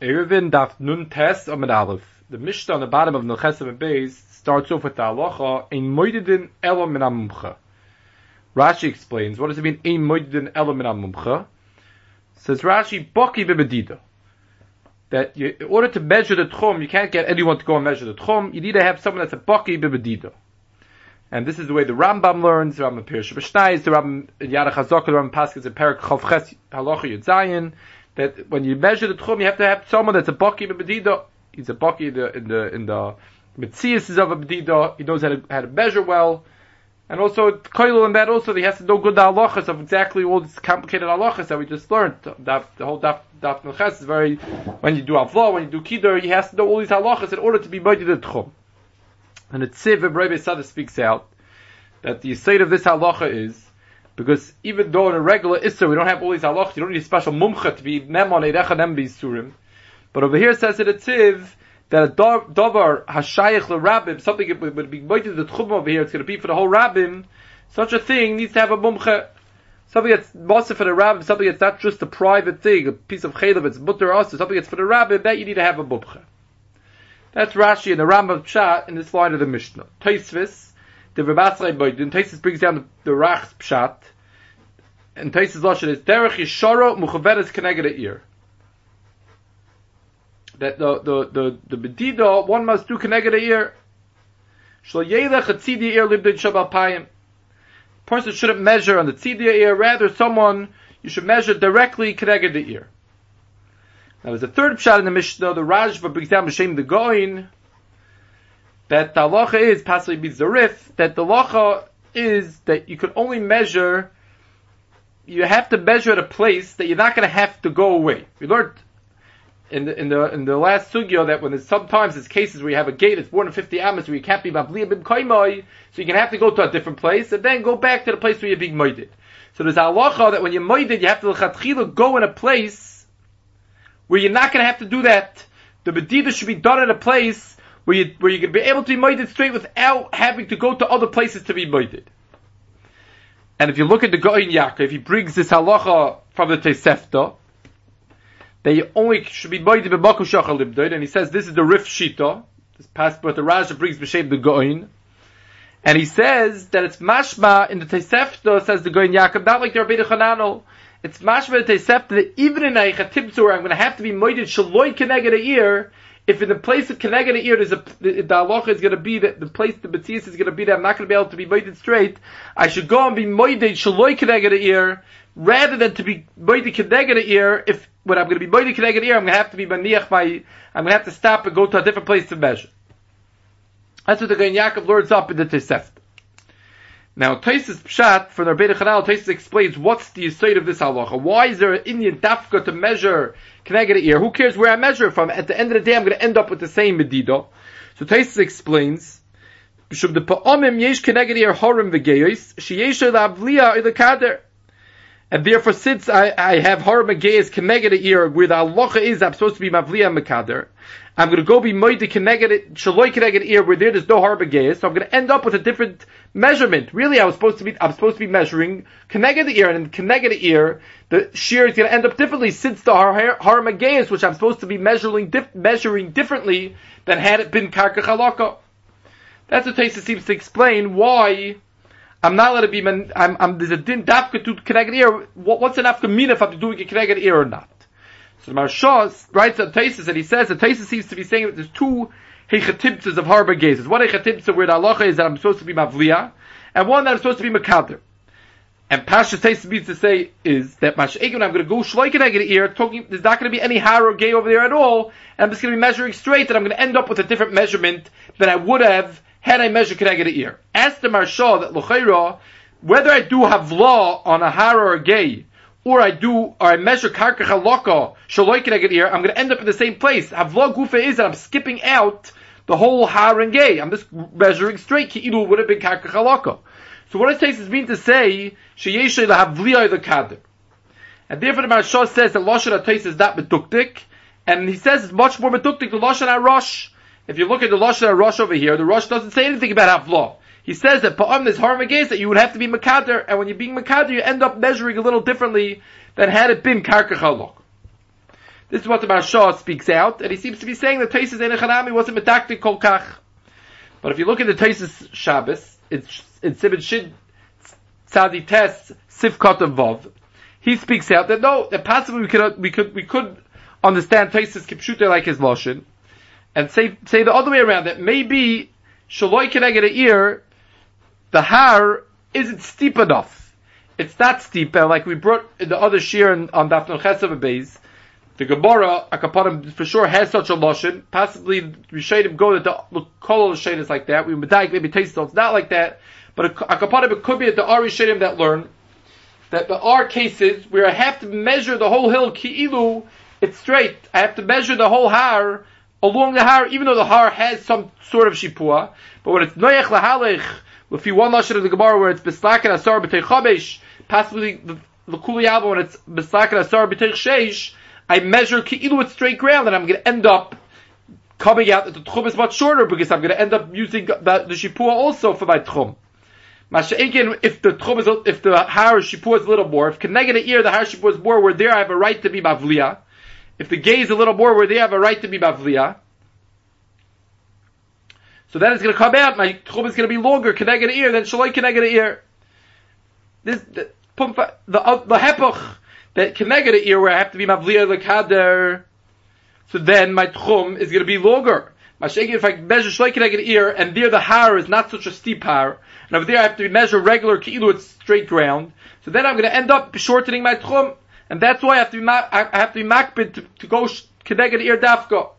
Erevin daf nun tes amid aleph. The Mishnah on the bottom of Nechesav and Beis starts off with the halacha ein moidedin elo min amumcha. Rashi explains, what does it mean ein moidedin elo min amumcha? Says Rashi, baki bebedida. That you, in order to measure the tchum, you can't get anyone to go and measure the tchum. You need to have someone that's a baki bebedida. And this is the way the Rambam learns, the Rambam Pirush B'Shnais, the Rambam Yarech HaZokah, the Rambam Paskins in Perak Chav Halacha Yud Zayin, that when you measure the tchum, you have to have someone that's a baki b'bedida. He's a baki in the in the in the mitzias of a bedida. He knows how to how to measure well, and also koilu in that also he has to know good halachas of exactly all these complicated halachas that we just learned. Daf, the whole daf daf is very when you do avla, when you do kiddur, he has to know all these halachas in order to be b'di the tchum. And the tziv of Rebbe Sada speaks out that the state of this halacha is because even though in a regular Isser we don't have all these halachas, you don't need a special mumcha to be mem on Eirecha Nem Surim. But over here it says in a tiv that a davar hashayich rabbim, something that would be moited the tchum over here, it's going to be for the whole rabbim. Such a thing needs to have a mumcha. Something that's mostly for the rabbim, something that's not just a private thing, a piece of chaylev, it's mutter also, something that's for the rabbim, that you need to have a mumcha. That's Rashi and the Rambam Pshat in this line of the Mishnah. Taisvis, the Rabbasai Boydin, Taisus brings down the, the Rach's Pshat, and Taisus Lashon is, Derech Yishoro Muchaveres Keneged ear. That the, the, the, the Bedida, one must do Keneged ear. Shlo Yelech Tzidi ear Libdin Shabal Payim. Person shouldn't measure on the Tzidia ear, rather someone, you should measure directly Keneged the ear. Now there's a third shot in the Mishnah, the Rajva brings down B'Shem the Goin, that the halacha is possibly bizarif, that the halacha is that you could only measure, you have to measure at a place that you're not going to have to go away. We learned in the in the in the last sugya that when there's sometimes there's cases where you have a gate that's more than 50 amas where you can't be mabliya bim kaimai, so you can have to go to a different place and then go back to the place where you're being moided. So there's a halacha that when you're moided, you have to go in a place where you're not going to have to do that. The medida should be done in a place where you where you can be able to be moided straight without having to go to other places to be moided. And if you look at the Goin Yaakov, he brings this halacha from the Tosefta, that you only should be moided b'makom shachal libdoid, and he says this is the Rif Shita, this passport the Raja brings b'shem the Goin, and he says that it's mashma in the Tosefta, says the Goin Yaakov, not like the Rabbi Chananel, it's mashma in the Tosefta that even in a Chatibzur, I'm going to have to be moided shaloi keneged a ear, if in the place of Keneged ear there's a the, the halacha is going to be that the place the Batzias is going to be that I'm not going to be able to be moided straight, I should go and be moided shaloi Keneged ear rather than to be moided Keneged ear. If when I'm going to be moided Keneged ear, I'm going to have to be maniach my I'm going to have to stop and go to a different place to measure. That's what the Goin Yaakov learns up in the Tosefta. Now, Taisus Pshat, from the Rabbeinu Chananel, Taisus explains what's the state of this halacha. Why is there an Indian dafka to measure can I get an ear? Who cares where I measure it from? At the end of the day, I'm going to end up with the same medido. So Taisus explains, B'shum the pa'omim yesh keneged ear horim v'geyos, sheyesh lavliya or the kader. And therefore, since I, I have horim v'geyos keneged ear, where the halacha is, I'm supposed to be mavliya mekader, I'm going to go be moide keneged, shaloi keneged ear, where there's no horim v'geyos, so I'm going to end up with a different measurement. Really, I was supposed to be, I'm supposed to be measuring keneged ear, and keneged ear, the shear is going to end up differently since the har- harmageus, which I'm supposed to be measuring dif- measuring differently than had it been karka chalaka. That's what Taisa seems to explain why I'm not allowed to be. I'm, I'm, there's a din dafka to connect ear. What, what's an afka mean if I'm doing a connected ear or not? So the Maharsha writes on Taisus and he says that Taisus seems to be saying that there's two hechatibtzas of harbor gazes. One hechatibtza where the halacha is that I'm supposed to be mavliya, and one that I'm supposed to be makader. And Pasha Taisa means to say is that Masha'egim, I'm going to go shloikeneged ear, talking, there's not going to be any har or gay over there at all, and I'm just going to be measuring straight, and I'm going to end up with a different measurement than I would have had I measured keneged ear. Ask the Maharsha that Lochaira, whether I do have law on a har or a gay, or I do, or I measure karka shaloi keneged ear, I'm going to end up in the same place. Havla gufa is that I'm skipping out the whole har. I'm just measuring straight. Ki'ilu would have been karka. So what it takes is mean to say lahavliyah the kader, and therefore the Maharsha says that lashon atais is not meduktik, and he says it's much more meduktik the lashon arosh. If you look at the lashon arosh over here, the Rosh doesn't say anything about havlah. He says that pa'am is harm against that you would have to be makader, and when you're being makader, you end up measuring a little differently than had it been karka chalok. This is what the Maharsha speaks out, and he seems to be saying that Taisus Enechanami wasn't medactic kol kach. But if you look at the Taisus Shabbos, it's in Sibid Shid Tzadi Tes Sivkot Vov, he speaks out that no, that possibly we could uh, we could we could understand Taisus Kipshuta like his lotion, and say say the other way around that maybe Shaloi Keneged ear, the har isn't steep enough. It's not steep, uh, like we brought the other shear on, on Dafnul Chesav Beis. The Gemara, Akapadim, for sure has such a lotion. Possibly Rishonim go that the, Kol is like that. We Medayik maybe taste it. it's not like that. But Akapadim, it could be at the Ari Rishonim that learn that there are cases where I have to measure the whole hill, Ki'ilu, it's straight. I have to measure the whole har along the har, even though the har has some sort of shipua. But when it's Noyach Lahalich, if you one lashon of the Gemara where it's Bislak and Asar B'tei Chabesh, possibly the, the Kuli album when it's Bislak and Asar B'tei Sheish, I measure Ki'ilu with straight ground and I'm going to end up coming out that the Tchum is much shorter because I'm going to end up using the, the Shipua also for my Tchum. Masha'ekin, if the Tchum is, if the Har Shipua is a little more, if Keneged ear, the Har Shipua is more, where there I have a right to be Mavliya. If the gaze is a little more, where there I have a right to be Mavliya. So then it's going to come out, my Tchum is going to be longer, Keneged a ear, than Shalai Keneged a ear. This, the, the, the, uh, the Hepach, that connected a ear where I have to be mavliya lekader, so then my tchum is going to be longer. Mashegi, if I measure shloi connected ear, and there the har is not such a steep har, and over there I have to measure regular ki'ilu, it's straight ground, so then I'm going to end up shortening my tchum, and that's why I have to be, I have to be makbid to, to go connected ear dafka.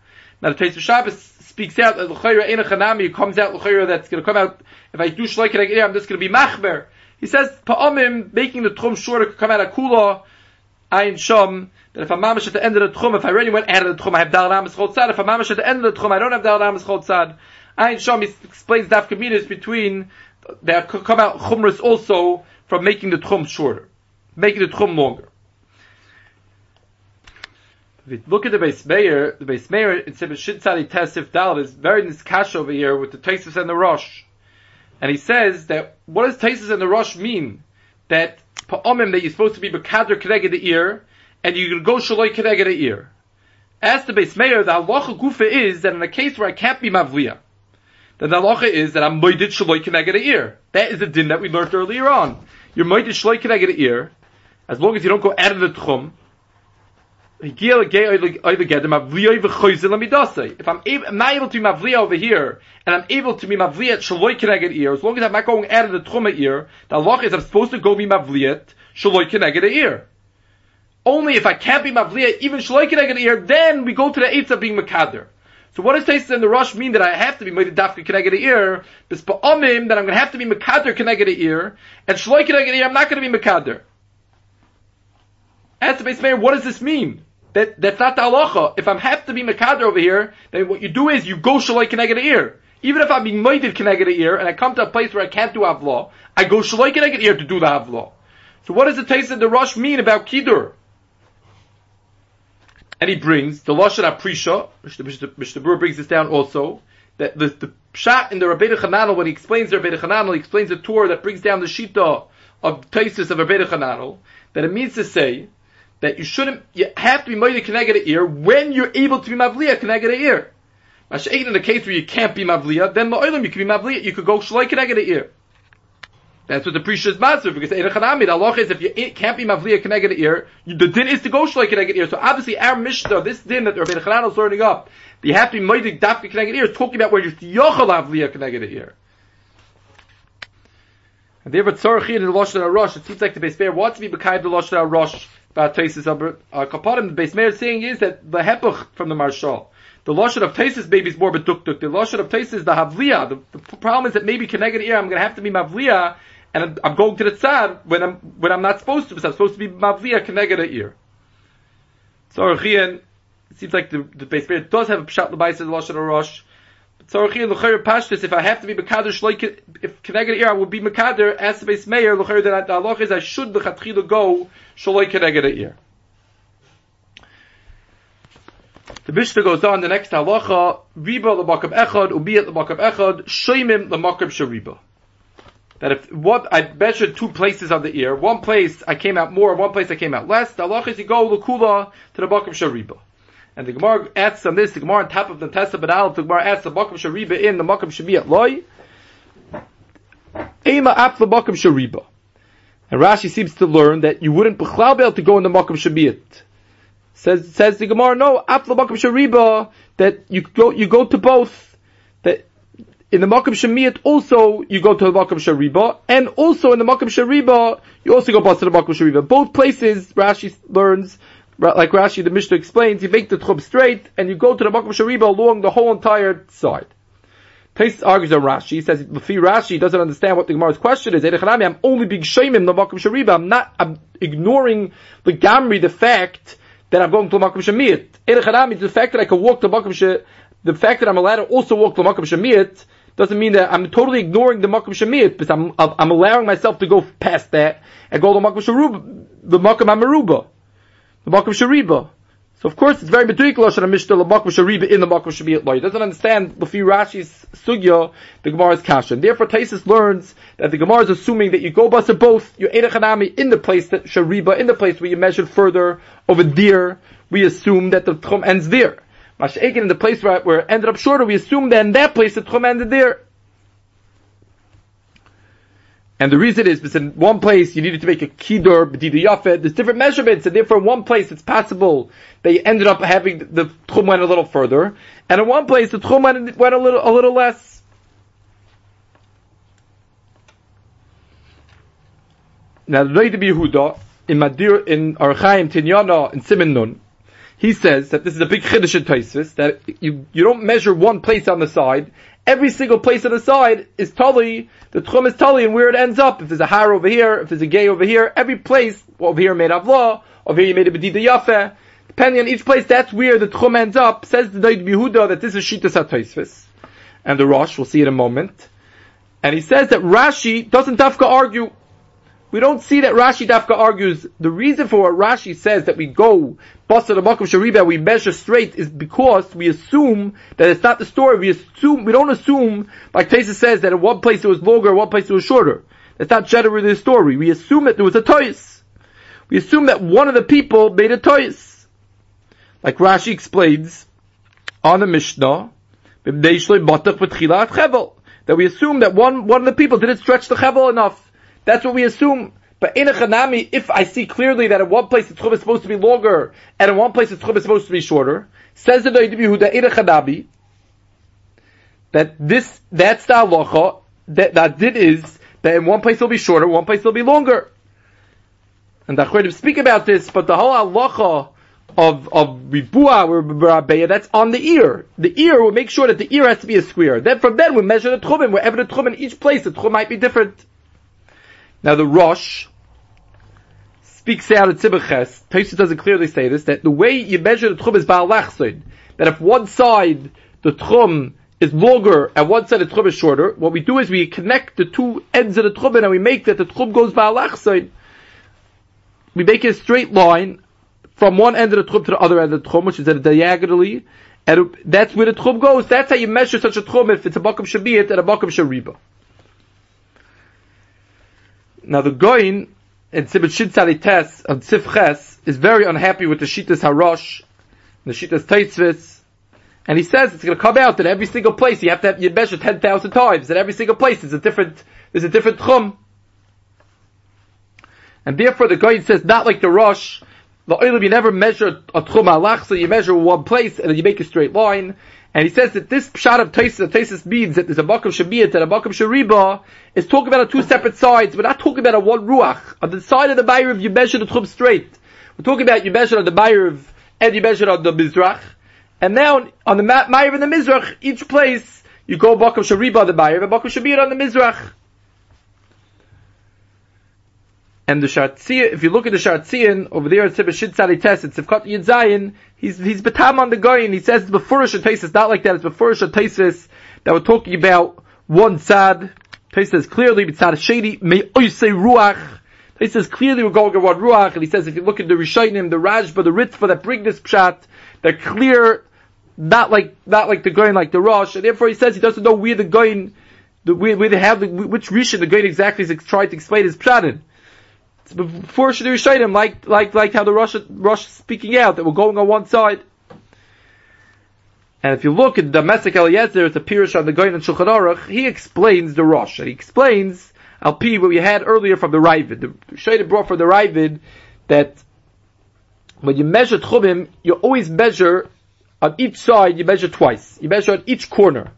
Now the Taste of Shabbos speaks out that l'chayra ena chanami comes out l'chayra that's going to come out if I do connected ear, I'm just going to be machber. He says pa'amim making the tchum shorter could come out of kula Ein Shom, that if I'm mamish at the end of the tchum, if I already went out of the tchum, I have dal ramas chol. If I'm mamish at the end of the tchum, I don't have dal ramas chol tzad. Ein Shom, he explains daf kaminas between, there could come out chumras also from making the tchum shorter, making the tchum longer. If you look at the Beis Meir, the Beis Meir in Sibir Shitzali Tesif Dal is very niskash over here with the Tesis and the Rosh. And he says that, what does Tesis and the Rosh mean? That pa'omim that you're supposed to be bekader keneged the ear, and you can go shaloi keneged the ear. As the Beis Meir, the halacha gufa is that in a case where I can't be mavliya, then the halacha is that I'm moided shaloi keneged the ear. That is the din that we learned earlier on. You're moided shaloi keneged the ear, as long as you don't go out of the tchum, if I'm, able, I'm not able to be mavliya over here, and I'm able to be mavliya shaloi keneged ear, as long as I'm not going out of the truma ear, the Allah is I'm supposed to go be mavliya shaloi keneged ear. Only if I can't be mavliya even shaloi keneged ear, then we go to the eights of being makader. So what does Taisus in the Rush mean that I have to be made dafka keneged ear? Bis ba'amim that I'm going to have to be makader keneged ear, and shaloi keneged ear I'm not going to be makader. Ask the Beis Meir, what does this mean? That, that's not the halacha. If I'm have to be mekader over here, then what you do is you go shalai keneged ear. Even if I'm being moided keneged ear, and I come to a place where I can't do avlaw, I go shalai keneged ear to do the avlaw. So what does the taste of the rush mean about kidur? And he brings the lashon aprisha. Mr. Brewer brings this down also. That the, the shot in the Rabbeinu Chananel when he explains the Rabbeinu Chananel, he explains the tour that brings down the shita of Taisus of Rabbeinu Chananel. That it means to say that you shouldn't, you have to be moide connected ear when you're able to be mavliya connected ear. Masha'in in the case where you can't be mavliya, then la'olam you can be mavliya, you could go shalai connected ear. That's what the priest is master because Hanami, the Allah is if you can't be mavliya connected ear, the din is to go shalai connected ear. So obviously our mishnah, this din that Rabbi Chanan is learning up, you have to be moide dafka connected ear, talking about where you're yochel mavliya connected ear. And therefore, Tzorachin in the Lashon HaRosh, it seems like the Beis Meir wants to be Bekai the Lashon HaRosh, about Taisis uh, Kaparim, the Beis Meir saying is that the Hepach from the Marshal. The Lashon of Taisis is more bedukduk. The Lashon of Taisis the Havliya. The, the, problem is that maybe Keneged ear, I'm going to have to be Mavliya, and I'm, I'm, going to the Tzad when I'm, when I'm not supposed to, because I'm supposed to be Mavliya Keneged ear. So Archian, it seems like the, the Beis Meir does have a Pshat Labais the Lashon of Rosh. Tzorchi and L'chayr Pashtus, if I have to be Mekader Shloik, if Keneged ear, I will be Mekader, as the Beis Meir, L'chayr, that the Allah is, I should L'chatchila go, Shaloi Keneged ear. The Mishnah goes on, the next halacha, Riba l'makam echad, ubiyat l'makam echad, shoymim l'makam shariba. That if what I measured two places on the ear, one place I came out more, one place I came out less. The halacha is you go l'kula to the makam shariba. And the Gemara asks on this, the Gemara on top of the Tessa Badal, the Gemara asks the Makam Shariba in, the Makam Shabi Loi. Ema ap the Makam Shariba. And Rashi seems to learn that you wouldn't be able to go in the Makam Shabiyat. Says, says the Gemara, no, ap the Makam Shariba, that you go, you go to both. That in the Makam Shemiyat also you go to the Makam Shariba, and also in the Makam Shariba you also go past the Makam Shariba. Both places Rashi learns like Rashi the Mishnah explains, you make the tchum straight and you go to the Makom Shariba along the whole entire side. Tais argues on Rashi, he says, Lefi Rashi doesn't understand what the Gemara's question is. I'm only being shamim the Makom Shariba. I'm not, I'm ignoring the Gamri, the fact that I'm going to Makom Shemiyat. Erech the fact that I can walk to Makom Shemiyat, the fact that I'm allowed to also walk to Makom Shemiyat, doesn't mean that I'm totally ignoring the Makom Shemiyat, because I'm, I'm allowing myself to go past that and go to Makom Sharuba, the Makom Amaruba the Makom Shariba. So of course it's very ridiculous that a Mishnah the Makom Shariba in the Makom Shabiyat law. He doesn't understand Lefi Rashi's sugya, the Gemara's kasha. And therefore Taisus learns that the Gemara is assuming that you go bust both your Edechanami in the place that Shariba, in the place where you measured further over there, we assume that the Tchum ends there. Masha'ekin in the place where, where it ended up shorter, we assume that in that place the Tchum ended there. And the reason is because in one place you needed to make a kiddur b'dida yafet. There's different measurements, and therefore in one place it's possible they ended up having the tchum went a little further, and in one place the tchum went, went a little a little less. Now the Noid Yehuda in Madir in Archaim Tinyana in Simin Nun, he says that this is a big chiddush in Taisus that you you don't measure one place on the side every single place on the side is tali, the tchum is tali, and where it ends up. If there's a har over here, if there's a gay over here, every place, over here made law, over here you made a bedida yafe, depending on each place, that's where the tchum ends up. Says the David Yehuda that this is Shitas HaTaisvis. And the Rosh, we'll see in a moment. And he says that Rashi doesn't dafka argue we don't see that Rashi Dafka argues the reason for what Rashi says that we go Basa the Makom Shariba, we measure straight is because we assume that it's not the story. We assume we don't assume like Tesa says that in one place it was longer, one place it was shorter. That's not generally the story. We assume that there was a toys. We assume that one of the people made a toys. Like Rashi explains on the Mishnah, that we assume that one one of the people didn't stretch the chevel enough. That's what we assume. But in a chanami, if I see clearly that in one place the tchum is supposed to be longer, and in one place the tchum is supposed to be shorter, says the Noid Yehuda in a chanami, that this, that's the halacha, that, that did is, that in one place it'll be shorter, one place it'll be longer. And the Achredim speak about this, but the whole halacha of, of Ribua, or that's on the ear. The ear will make sure that the ear has to be a square. Then from then we measure the tchumim, wherever the tchum in each place, the tchum might be different. Now the Rosh speaks out at Tzibaches, Tosis doesn't clearly say this, that the way you measure the Tchum is Ba'alachsid, that if one side, the Tchum, is longer and one side the Tchum is shorter, what we do is we connect the two ends of the Tchum and we make that the Tchum goes Ba'alachsid. We make a straight line from one end of the Tchum to the other end of the Tchum, which is at a diagonally, and that's where the Tchum goes. That's how you measure such a Tchum if it's a Bakam Shabiyat and a Bakam Shariba. Now the Goin in Sibit Shitzali Tes of Tzifches is very unhappy with the Shitas Harosh, the Shitas Teitzvis, and he says it's going to come out that every single place you have to have, you measure 10,000 times, that every single place is a different, there's a different chum. And therefore the Goin says not like the Rosh, the oil you never measure a tchum alach, so you measure one place and then you make a straight line. And he says that this pshat of Taisis, Taisis means that there's a Makam Shabiyat and a Makam Shariba is talking about two separate sides. We're not talking about a one Ruach. On the side of the Bayrav, you measure the Tchum straight. We're talking about you measure on the Bayrav and you measure on the Mizrach. And now, on the Bayrav and the Mizrach, each place, you go Makam Shariba on the Bayrav and Makam Shabiyat on the Mizrach. And the Shartziyah, if you look at the Shartziyan, over there at Sibah Shid Tzadi Tes, it's Sivkot Yid Zayin, he's, he's Batam on the guy, and he says it's before Tesis, not like that, it's before Tesis, that we're talking about one Tzad, Tesis clearly, Tzad Shady, May Oise Ruach, he says clearly we're going about Ruach, and he says if you look at the Rishayim, the Rashba, the Ritva that bring this Pshat, they're clear, not like, not like the Goyin, like the Rosh, and therefore he says he doesn't know where the Goyin, the, where, where they have the, which Rishon the Goyin exactly is trying to explain his Pshat in before Shadiri Shaidim, like, like, like how the Rosh, Rosh speaking out, that we're going on one side. And if you look at the Damesek Eliezer, it's a Pirish on the Goyin and Shulchan Aruch, he explains the Rosh. And he explains, Al Pi, what we had earlier from the Ravid. The Shayda brought from the Ravid that when you measure Tchumim, you always measure on each side, you measure twice. You measure on each corner.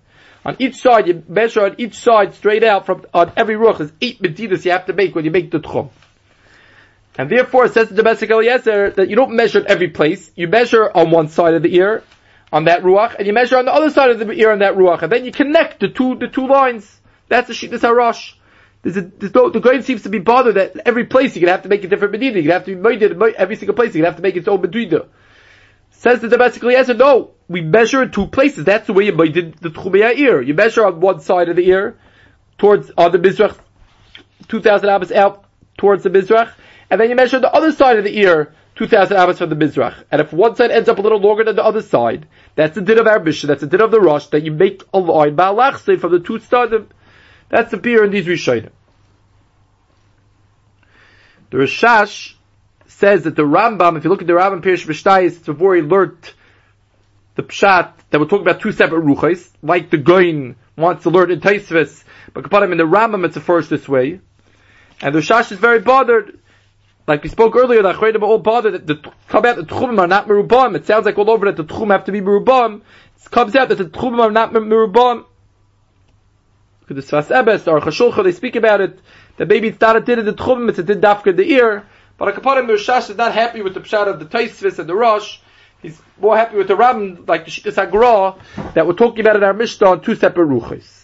On each side, you measure on each side straight out from, on every ruch. There's eight medidas you have to make when you make the Tchum. And therefore, says the Damesek Eliezer that you don't measure at every place. You measure on one side of the ear, on that ruach, and you measure on the other side of the ear on that ruach, and then you connect the two the two lines. That's the shittas harash. There's a, there's no, the grain seems to be bothered that every place you're gonna have to make a different medida. You're gonna have to be made every single place. You're gonna have to make its own medida. Says the domestic answer, no, we measure in two places. That's the way you made the tchumei ear. You measure on one side of the ear, towards on the mizrach, two thousand abas out towards the mizrach, and then you measure the other side of the ear 2,000 amas from the Mizrach. And if one side ends up a little longer than the other side, that's the din of mission, that's the din of the rush, that you make a line, Ba'alachse, from the two sides that's the beer in these Rishonim. The Rishash says that the Rambam, if you look at the Rambam Pirish Mishtayis, it's a very alert, the Pshat, that we're talking about two separate ruchas, like the Goin wants to learn in Taisvis, but Kapadim in the Rambam it's the first this way. And the Rishash is very bothered like we spoke earlier, the Achredim are all bothered that the come out the Tchumim are not Merubam. It sounds like all over that the Tchum have to be Merubam. It comes out that the Tchumim are not Merubam. At the Sfas Emes or Chashulcha, they speak about it. That maybe it's not a din of the Tchumim, it's a din dafka the ear. But a Kaparim is not happy with the Pshat of the Taisvis and the Rosh. He's more happy with the Ram, like the Shittas Agra, that we're talking about in our Mishnah on two separate Ruchas.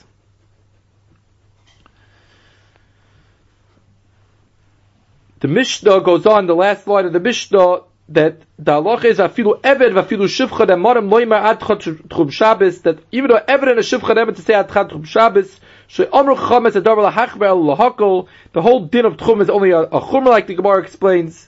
The Mishnah goes on, the last line of the Mishnah, that the halach is afilu eved vafilu shivcha that marim loimer ad tchum Shabbos that even though eved and a shivcha never to say ad tchum Shabbos so amru chametz a davar lahachber lahakol the whole din of tchum is only a, a chumra like the Gemara explains.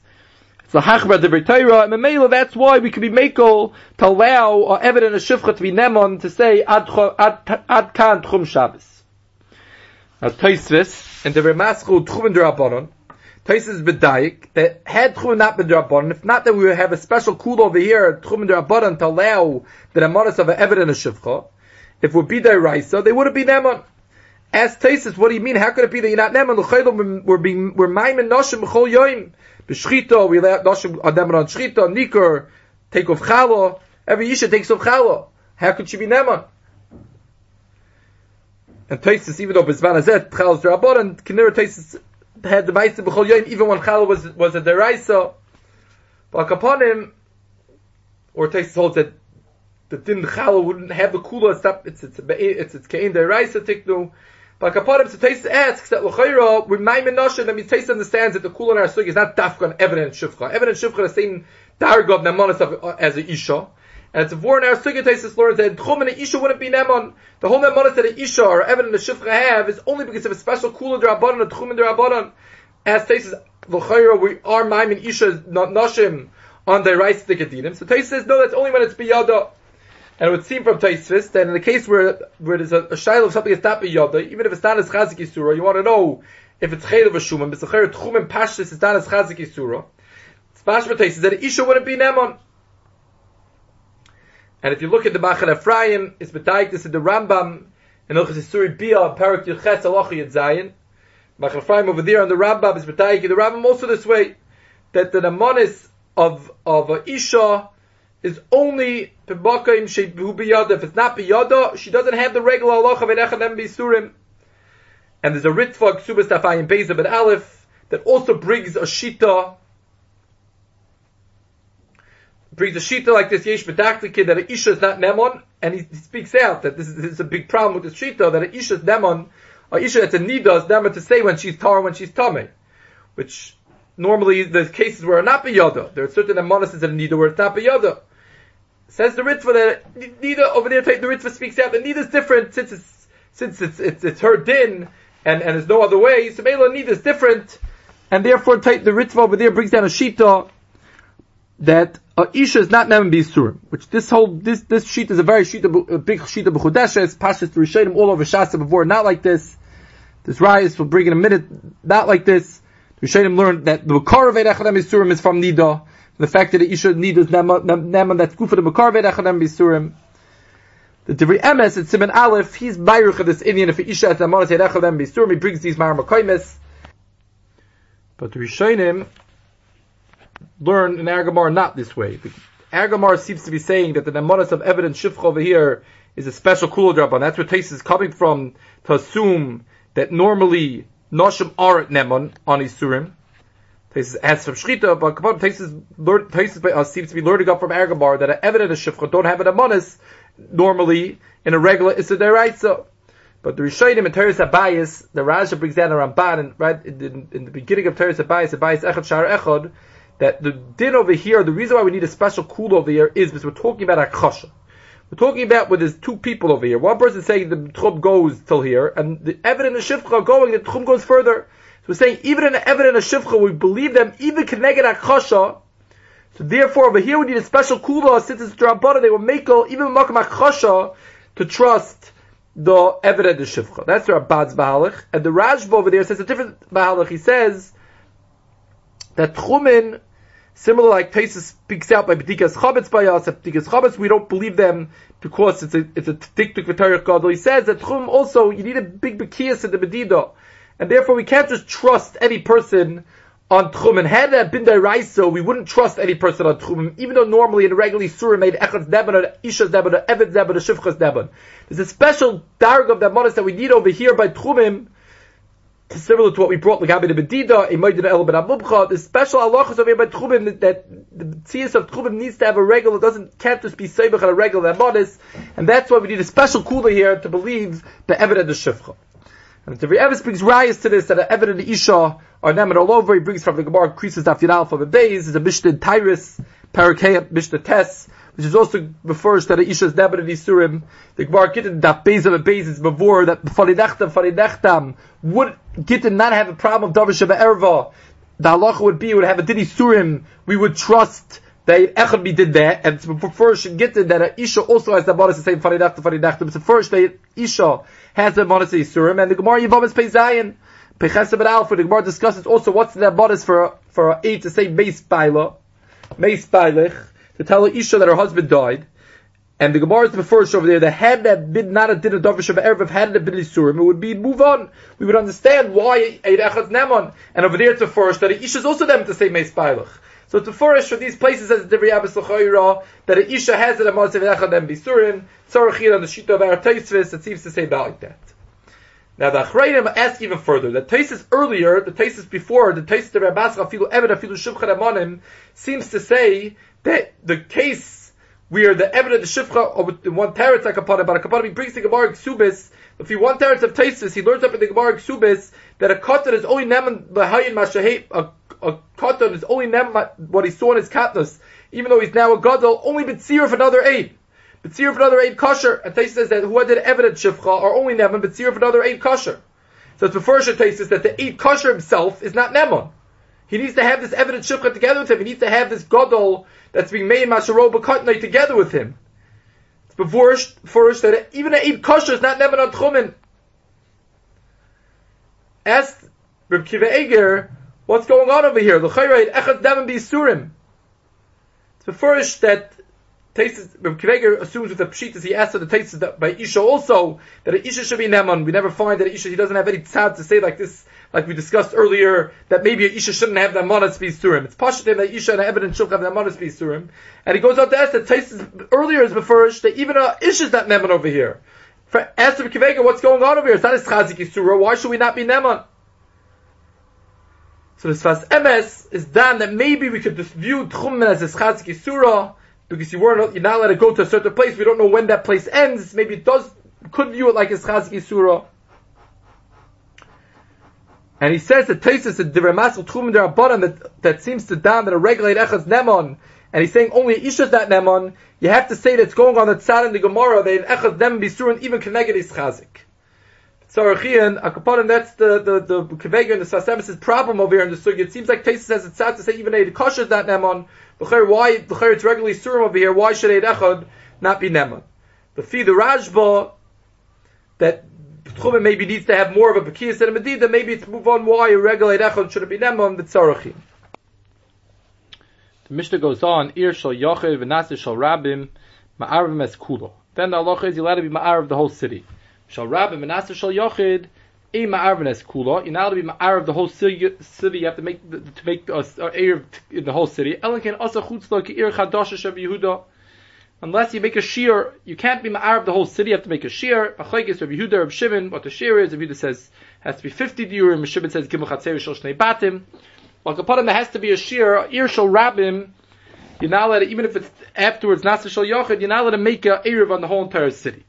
It's the hachber the v'tayra and memela that's why we could be makel to allow or eved and a shivcha to be nemon to say ad ad ad tchum Shabbos. Now Taisvis and the Remaschul tchum and Rabbanon Taisis B'dayik, that had Tchum not been if not that we would have a special cool over here, Tchum Rabbanon, to allow the Namaras of an and a Shivcha, if would be there, Raisa, they would have been Neman. As Taisis, what do you mean? How could it be that you're not Neman? L'chaylo, we're being, we're Maimin Noshim B'chol Yoim. B'shchita, we let Noshim, uh, Neman on Shchita, Nikor, take off Chala, every Yisha takes off Chala. How could she be Neman? And Taisis, even though Bizman Azet, Chal's Rabbanon, Kinera Taisis, had the Maisa B'chol Yoim, even when Chala was, was a Deraisa. But upon him, or Taisus holds that the Din Chala wouldn't have the Kula, it's, it's, it's, it's, Kain Deraisa Tiknu. But upon him, so Taisus asks that L'chayra, with Maimon Nosha, that means Taisus understands that the Kula in our Sugi is not Dafka on Evident Shivcha. Evident Shivcha is the same Darga of Namanis as a Isha. And it's in our Sugi Taisus learns that Tchum and Isha wouldn't be Neman. The whole Nemanis that an Isha or Evan and the Shifcha have is only because of a special Kula Drabanan, a Tchum and Drabanan. As Taisus, L'chayra, we are Maim and Isha, not Nashim, on the right stick Adinim. So Taisus says, no, that's only when it's Biyada. And it would seem from Taisus that in the case where, where there's a, a of something that's not Biyada, even if it's not as Chazik Yisura, you want to know if it's Chayil of a Shuman, it's a Chayr Tchum and Pashtis is not as Chazik Yisura. It's Mashma Taisus that Isha wouldn't be Neman. And if you look at the Machaneh Ephraim, it's betayik this in the Rambam in Ilchas Yisuri Bia, Parak Yuches Alochi Yad Zayin. Machaneh Ephraim over there on the Rambam is betayik the Rambam also this way that the Namonis of of Isha is only Pibakaim Shehu Biyada. If it's not Biyada, she doesn't have the regular Allah of Erechem Bisurim. And there's a Ritva Ksubas Tafayim Beza but Aleph that also brings a Shita brings a shita like this yesh kid that a isha is not nemon, and he, he, speaks out that this is, this is, a big problem with this shita that a isha is nemon, a isha that's a nida is nemon to say when she's tar when she's tame, which normally the cases where not biyada. There are certain nemonis that a nida where it's not biyada. Says the Ritva that nida over there, the Ritva speaks out that nida is different since it's since it's it's, it's her din and and there's no other way. So Mela nida is different, and therefore the Ritva over there brings down a shita that uh, Isha is not Neman Bisurim, which this whole, this, this sheet is a very sheet, a big sheet of B'chudeshes, Pashas to Rishonim all over Shasta before, not like this. This Rayas will bring in a minute, not like this. Rishonim learned that the Makar Echadem Bisurim is from Nida, the fact that Isha Nida is Neman, that's good for the Makar Echadem Bisurim. The Divrei Emes, it's Simon Aleph, he's Bayrich of this Indian, if Isha at Amonis Yerechel Bisurim, he brings these Mar Makoimis. But the Rishonim learn in Argamar not this way. The Argamar seems to be saying that the Amonis of evidence Shifcha over here is a special kula drop on. That's where Tais is coming from to assume that normally Noshim are at Nemon on Isurim. Tais has from Shchita, but Tais uh, seems to be learning up from Argamar that an evident Shifcha don't have an Amonis normally in a regular Issa Deraisa. But the Rishonim in Toras HaBayis, the Rashba brings down a Ramban, and right in, in, the beginning of Toras HaBayis, Abayis Echad Shar Echad, that the din over here, the reason why we need a special cool over here is because we're talking about Akasha. We're talking about where there's two people over here. One person saying the Tchum goes till here, and the evidence of Shifcha going, the Tchum goes further. So we're saying even in the evidence of Shifcha, we believe them, even connected Akasha, so therefore, over here we need a special kula since it's Drabbana, they will make even Makam Achasha to trust the evident the Shivcha. That's Rabbad's Bahalach. And the Rashba over there says a different Bahalach. He says that Tchumen, similar like Taisus speaks out by B'dikas Chabetz by us, B'dikas Chabetz, we don't believe them because it's a, it's a diktuk v'tarich God. He says that Tchum also, you need a big Bekiyas in the Medida. And therefore we can't just trust any person on Tchum. had that been Raiso, we wouldn't trust any person on Tchum, even though normally in a regular Surah made Echad's Debon, or Isha's Evid's Debon, or Shivcha's. There's a special darg of that modest that we need over here by Tchumim, similar to what we brought Lagabi the Bedida, a Maidin El Ben Abubcha, the special halachas over here by Tchumim that, the Tzias of Tchumim needs to have a regular, doesn't, can't just be Seibach a regular, modest, and that's why we need a special cooler here to believe the Evid the Shivcha. And the Evis brings rayas to this that Evid and the Isha are named all over. He brings from the Gemara creases Daf Yidal from the days. Is a Mishnah Tyrus, Parakeh, Mishnah Tess, which is also refers that the Isha's Neber and Isurim. The Gemara Gittin Daf Beis of a Beis is before that Faridechtam Faridechtam would Gittin not have a problem of Davar Sheva Erva. The halacha would be would have a Didi Surim. We would trust that Echad be did that, and first should get that a Isha also has the same Faridechtam Faridechtam. It's the first that Isha has the bonus Isurim, and the Gemara Yivam is Pei Zayin. Pechesem Alpha, the Gemara discusses also what's the bonus for for a to say Meis Baila, Meis Bailich, to tell Isha that her husband died. And the Gemara is the first over there. The had that been not a din of Erev, had it been Isurim, it would be move on. We would understand why Eid Echad's Nemon. And over there it's the first that Isha is also them to say Meis Bailach. So it's the first for these places as the Abbas L'choira, that Isha has it a Masev Echad and Bisurim, Tzorachir on the Shita of Taisvis, it seems to say about like that. Now the Achrayim ask even further. The Taisis earlier, the Taisis before, the Taisis of Rabbas Afilu Eved Afilu Amanim, seems to say that the case where the Eved of the Shivcha, or one teretz upon it, but a kapanim, he brings the Gemara Ksubis, if he one teretz of Taisis, he learns up in the Gemara Ksubis, that a katan is only neman b'hayin mashahei, a, a katan is only neman what he saw in his katnus, even though he's now a gadol, only b'tzir of another eight. Betzir of another eight kosher. And Tais says that who did evidence shifcha are only neman, Betzir of another eight kosher. So it's before Tais says that the eight kosher himself is not neman. He needs to have this evidence shifcha together with him. He needs to have this gadol that's being made in Masharoba Katnai together with him. It's before first that even an eight kosher is not neman on tchumen. Ask Reb Akiva Eiger, what's going on over here? The chayrayit echad neman bisurim. It's first that Taisis, Kveger assumes with the pshitas he asked for the that by Isha also that an Isha should be Neman. We never find that Isha he doesn't have any tzad to say like this, like we discussed earlier, that maybe an Isha shouldn't have that manas be surim. It's pashtim that Isha and evidence should have that manas be surim. And he goes on to ask that Taisis earlier is befurish that even a Isha is not Neman over here. For ask the Kveger what's going on over here. It's not a chazik surah. Why should we not be Neman? So this fast MS is done that maybe we could just view Tchumen as a chazik surah because you weren't you're not allowed to go to a certain place. We don't know when that place ends. Maybe it does could view it like a chazki surah. And he says that Taisus and Diramasel Tchum Derabanan that that seems to down that a regulate echas nemon, and he's saying only Isha's that nemon. You have to say that it's going on the tzad in the Gemara that in echas nem bisurin even connected is chazik. Sarachian, Akapadan, that's the, the, the and the Sasemis' problem over here in the Sugi. It seems like Taisus says it's sad to say even a kosher that nemon, but why the it's regularly surim over here? Why should Eid Echad not be Nemon? The fee the Rashba that Tchumim maybe needs to have more of a Bekiyas than a Medida, maybe it's move on why a regular Eid Echad should be Neman B'tzarachim. The Mishnah goes on, Ir shal Yochel v'nasir shal Rabim ma'arvim es kulo. then the halacha is you're allowed to be ma'ar of the whole city. Shall Rabbi Manasseh shall yochid a ma'arvanes kula. You're not allowed to be ma'ar of the whole city. You have to make to make a uh, in the whole city. Elinkin asa chutzla ki ir chadasha shav Yehuda. Unless you make a shear, you can't be ma'ar of the whole city. You have to make a shear. Achleikis Rav Yehuda Rav Shimon. What the shear is, Rav Yehuda says has to be fifty diurim. Shimon says gimel chatzer shel shnei batim. Well, kapadim there has to be a shear. Ir shel rabim. You're not allowed even if it's afterwards, Nasa Shal Yochid, you're not allowed to make a Erev on the whole entire city.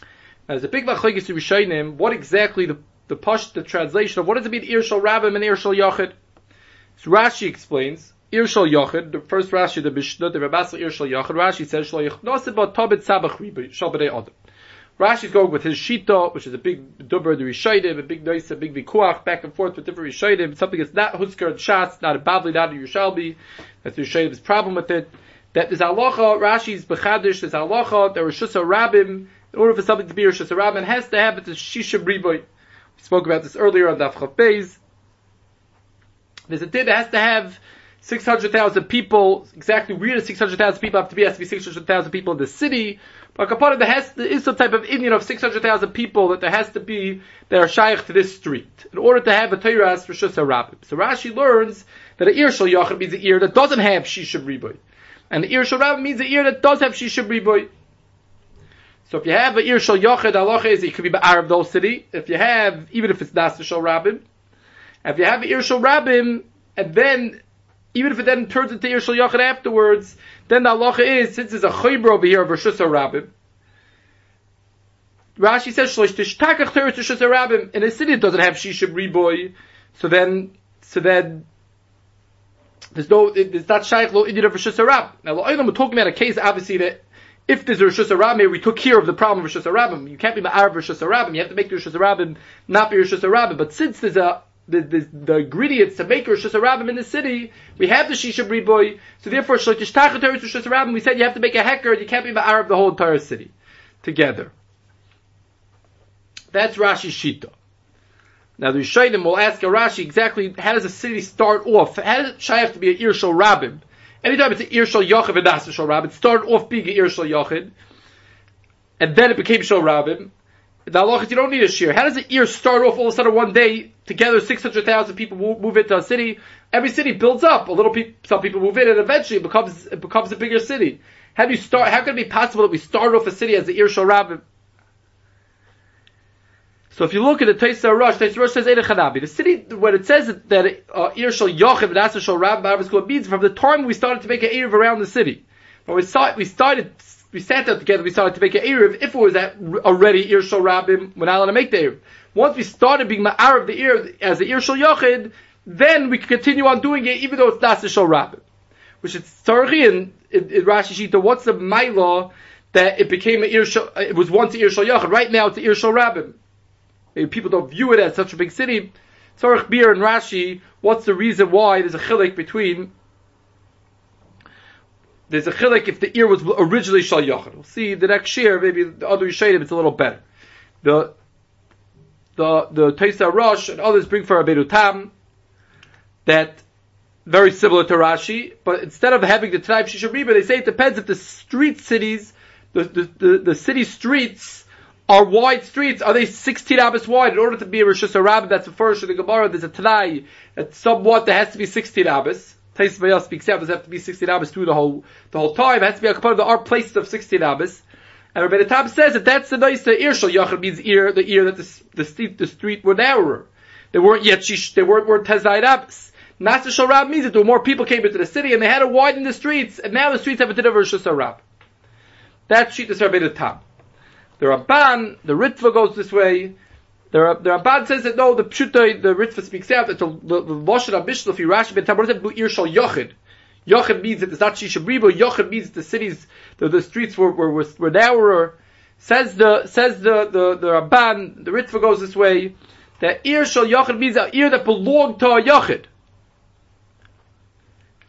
Now, there's a big machlekes to Rishonim, what exactly the, the push, the translation of what does it mean Ir Shal Rabbim and Ir Shal Yochid? So Rashi explains, Ir Shal Yochid, the first Rashi, the Mishnah, the Rabbasel Ir Shal Yochid, Rashi says, Shal Yochid, Nosibot Tobit Sabach Ribi, Shal B'nei Adam. Rashi's going with his shita, which is a big dubber, the Rishaydim, a big nice, a big vikuach, back and forth with different Rishaydim, something that's not Husker and Shas, not a Bavli, not a Yerushalmi, that's the Rishaydim's problem with it. That there's halacha, Rashi's bechadish, there's halacha, there was Shusa Rabbim, in order for something to be Rabbim, it has to have it as Shisha Briboy. We spoke about this earlier on Daf Chav There's a din that has to have 600,000 people, exactly where the 600,000 people have to be, has to be 600,000 people in the city, but Kapara, there has there is some type of Indian of 600,000 people that there has to be, that are shaykh to this street, in order to have a Torah for Shus Rabbim. So Rashi learns that an ear shal yachid means an ear that doesn't have Shisha Riboy. And the ear shal Rabbim means an ear that does have Shisha Riboy. So if you have an ear shal yachid, Allah is it could be the Arab those city. If you have, even if it's Nasa shal Rabbim, if you have an ear shal Rabbim, and then even if it then turns into ear shal yachid afterwards, then the halacha is, since there's a chayber over here of Rosh Rabbim, Rashi says, Shlosh tishtakach teretz Rosh Rabbim, in a city that doesn't have Shishim Riboy, so then, so then, there's no, it's not shaykh lo idid of Rosh Hashanah. Now, we're talking about a case, obviously, that if there's a Rosh Hashanah, we took care of the problem of Rosh Hashanah. You can't be Ma'ar Rosh Hashanah. You have to make the Rosh Hashanah not be Rosh Hashanah. But since there's a the, the, the ingredients to make Rosh Hashanah in the city, we have the Shisha Briboy, so therefore, Shlotish Tachat Rosh Hashanah, we said you have to make a hecker, you can't be the Arab the whole entire city together. That's Rashi Shita. Now the Rishayim will ask a Rashi exactly how does a city start off? How does it have to be an Irshal Rabbim? Anytime it's an Irshal Yochid and that's Shal Rabbim, it started off being an Irshal Yochid, and then it became Shal Rabbim, the halachas you don't need a shear. How does the ear start off all of a sudden one day together? Six hundred thousand people move into a city. Every city builds up. A little some people move in, and eventually it becomes it becomes a bigger city. How do you start? How can it be possible that we start off a city as the ear shall rabbim? So if you look at the Taisa Rosh, Taisa Rosh says Chanabi. The city, when it says that uh, Ir Shal Yochim and Asa Shal Rab it means from the time we started to make an Erev around the city. When we, saw, we started we sat there together, we started to make an Erev. If it was already Ir Shal Rabim, we're not allowed to make the Erev. Once we started being Ma'ar of the Erev as the Ir Shal Yochid, then we could continue on doing it even though it's not the Shal Rabim. Which is Tzarchi and in, Rashi Shita, what's the Maila that it became an Ir Shal, it was once the Ir Yochid, right now it's the Ir Shal Rabim. Maybe people don't view it as such a big city. Tzarech Bir and Rashi, what's the reason why there's a chilik between there's a chilek if the ear was originally shal yachid. We'll see the next year, maybe the other Yishayim, it's a little better. The the the Taisa Rosh and others bring for Rabbeinu Tam that very similar to Rashi, but instead of having the tribe Shishabriba, they say it depends if the street cities, the, the, the, the city streets are wide streets. Are they 16 abis wide? In order to be a Rosh Hashanah, that's the first in the Gemara, there's a Tanai that somewhat there has to be 16 abis. Tais Bayal speaks out, does have to be 16 Abbas through the whole, the whole time. It has to be a part of the art places of 16 Abbas. And Rabbeinu Tam says that that's the nice ear shal yachid means ear, the ear that the, the street, the street were narrower. They weren't yet, they weren't, weren't Abbas. Nasa Shal Rab means that there were more people came into the city and they had to widen the streets, and now the streets have a din of Rosh Rab. That's Shita Rabbeinu Tam. The Rabban, the Ritva goes this way, the, the Ramban says that no, the Pshuta, the Ritva speaks out that the, the, the Lashon you Rashi Ben Tamar, said Ir Shal Yochid. Yochid means that it's not Shishabribo, Yochid means the cities, the, the streets were, were, were, were narrower. Says the, says the, the, the the Ritva goes this way, that Ir Shal Yochid means an ear that belonged to a Yochid.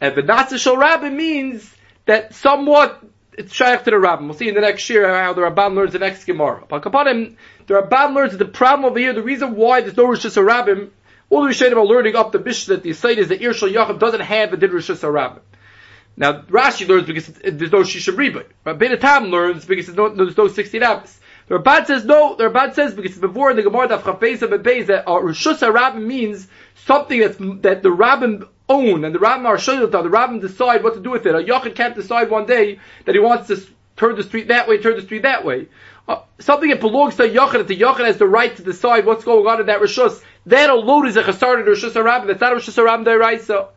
And the Nasa Shal Rabbin means that somewhat it's shaykh to the Rabbin. We'll see in the next year how the Rabban learns the next Gemara. But Kapanim, the Rabban learns that the problem over here, the reason why there's no Rosh Hashanah all the Rishonim are learning up the Mishnah that the site is that Ir Shal Yachim doesn't have a Din Rosh Hashanah Now Rashi learns because there's no Shisha Ribut. Rabbeinu Tam learns because there's no, there's no 16 Abbas. The Rabbad says no. The Rabbad says because before in the Gemara of Chafeza Bebeis that uh, Rishus Rabbim means something that's that the Rabbim own and the Rabbim are Shayilta. The Rabbim decide what to do with it. A Yachid can't decide one day that he wants to turn the street that way, turn the street that way. Uh, something that belongs to a Yachid, that the Yachid has the right to decide what's going on in that Rishus. That alone is a Chasar to Rishus Rabbim. That's not a Rishus Rabbim Deraisa.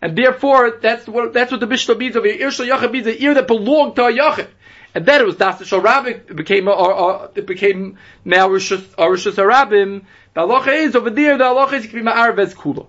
And therefore, that's what that's what the Mishnah means over here. Ir Yachid means an Ir that belonged to a Yachid and then it was Das Rabbi became or, it became now Rishus Rishus Harabim. The halacha is over there. The halacha is you can be kula.